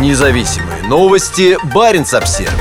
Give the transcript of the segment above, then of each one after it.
Независимые новости. Барин обсерва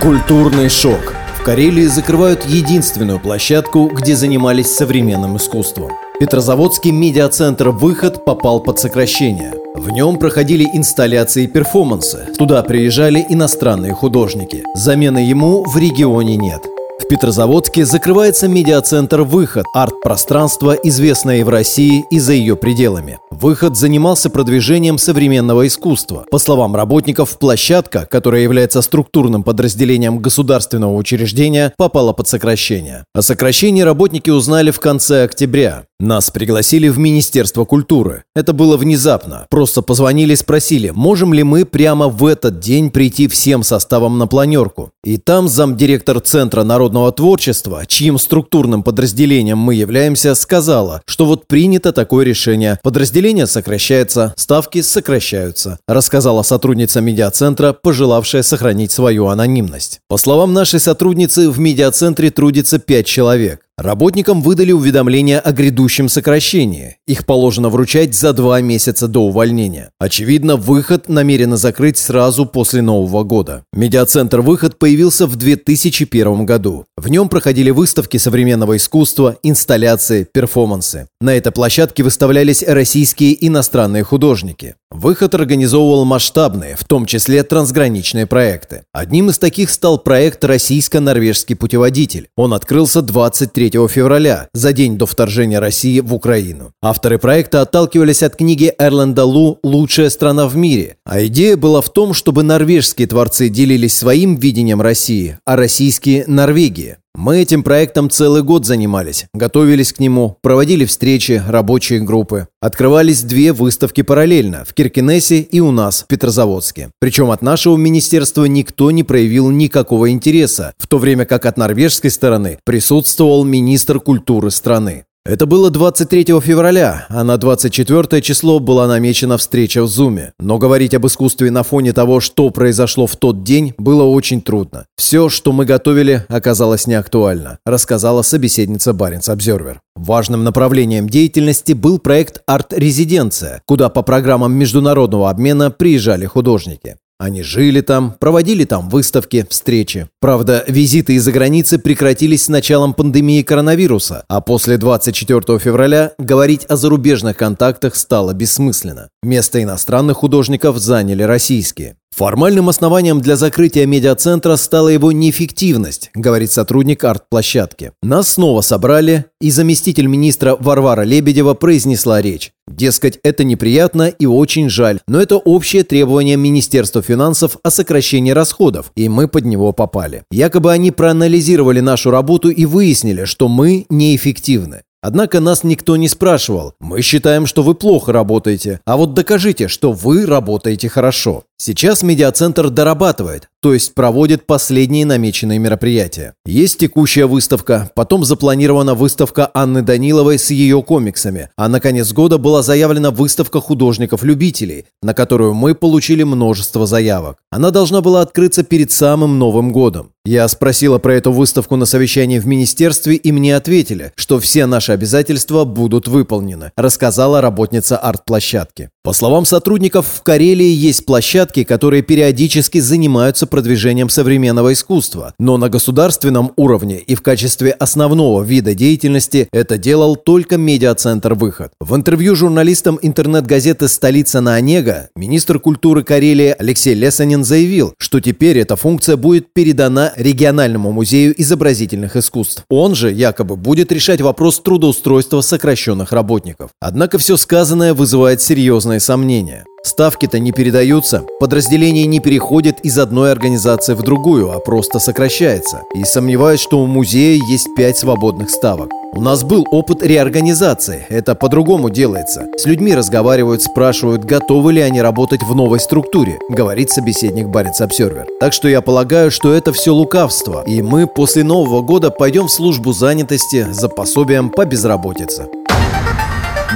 Культурный шок. В Карелии закрывают единственную площадку, где занимались современным искусством. Петрозаводский медиацентр «Выход» попал под сокращение. В нем проходили инсталляции и перформансы. Туда приезжали иностранные художники. Замены ему в регионе нет. Петрозаводске закрывается медиацентр «Выход» – арт-пространство, известное и в России, и за ее пределами. «Выход» занимался продвижением современного искусства. По словам работников, площадка, которая является структурным подразделением государственного учреждения, попала под сокращение. О сокращении работники узнали в конце октября. Нас пригласили в Министерство культуры. Это было внезапно. Просто позвонили, спросили, можем ли мы прямо в этот день прийти всем составом на планерку. И там замдиректор Центра народного творчества, чьим структурным подразделением мы являемся, сказала, что вот принято такое решение. Подразделение сокращается, ставки сокращаются, рассказала сотрудница медиацентра, пожелавшая сохранить свою анонимность. По словам нашей сотрудницы, в медиацентре трудится 5 человек. Работникам выдали уведомление о грядущем сокращении. Их положено вручать за два месяца до увольнения. Очевидно, выход намерены закрыть сразу после Нового года. Медиацентр «Выход» появился в 2001 году. В нем проходили выставки современного искусства, инсталляции, перформансы. На этой площадке выставлялись российские и иностранные художники. Выход организовывал масштабные, в том числе трансграничные проекты. Одним из таких стал проект «Российско-норвежский путеводитель». Он открылся 23 февраля, за день до вторжения России в Украину. Авторы проекта отталкивались от книги Эрленда Лу «Лучшая страна в мире». А идея была в том, чтобы норвежские творцы делились своим видением России, а российские – Норвегии. Мы этим проектом целый год занимались, готовились к нему, проводили встречи, рабочие группы. Открывались две выставки параллельно, в Киркинессе и у нас, в Петрозаводске. Причем от нашего министерства никто не проявил никакого интереса, в то время как от норвежской стороны присутствовал министр культуры страны. Это было 23 февраля, а на 24 число была намечена встреча в Зуме. Но говорить об искусстве на фоне того, что произошло в тот день, было очень трудно. Все, что мы готовили, оказалось неактуально, рассказала собеседница Баренц Обзервер. Важным направлением деятельности был проект «Арт-резиденция», куда по программам международного обмена приезжали художники. Они жили там, проводили там выставки, встречи. Правда, визиты из-за границы прекратились с началом пандемии коронавируса, а после 24 февраля говорить о зарубежных контактах стало бессмысленно. Место иностранных художников заняли российские. Формальным основанием для закрытия медиацентра стала его неэффективность, говорит сотрудник арт-площадки. Нас снова собрали, и заместитель министра Варвара Лебедева произнесла речь. Дескать, это неприятно и очень жаль, но это общее требование Министерства финансов о сокращении расходов, и мы под него попали. Якобы они проанализировали нашу работу и выяснили, что мы неэффективны. Однако нас никто не спрашивал. Мы считаем, что вы плохо работаете, а вот докажите, что вы работаете хорошо. Сейчас медиацентр дорабатывает, то есть проводит последние намеченные мероприятия. Есть текущая выставка, потом запланирована выставка Анны Даниловой с ее комиксами, а на конец года была заявлена выставка художников-любителей, на которую мы получили множество заявок. Она должна была открыться перед самым Новым годом. Я спросила про эту выставку на совещании в министерстве, и мне ответили, что все наши обязательства будут выполнены, рассказала работница арт-площадки. По словам сотрудников, в Карелии есть площадки, которые периодически занимаются продвижением современного искусства, но на государственном уровне и в качестве основного вида деятельности это делал только медиацентр «Выход». В интервью журналистам интернет-газеты «Столица на Онега» министр культуры Карелии Алексей Лесанин заявил, что теперь эта функция будет передана региональному музею изобразительных искусств. Он же якобы будет решать вопрос трудоустройства сокращенных работников. Однако все сказанное вызывает серьезные сомнения. Ставки-то не передаются, подразделение не переходит из одной организации в другую, а просто сокращается. И сомневаюсь, что у музея есть пять свободных ставок. У нас был опыт реорганизации, это по-другому делается. С людьми разговаривают, спрашивают, готовы ли они работать в новой структуре, говорит собеседник Барец Обсервер. Так что я полагаю, что это все лукавство, и мы после Нового года пойдем в службу занятости за пособием по безработице.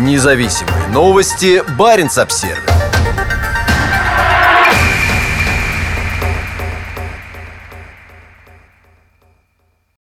Независимые новости. Барин обсервер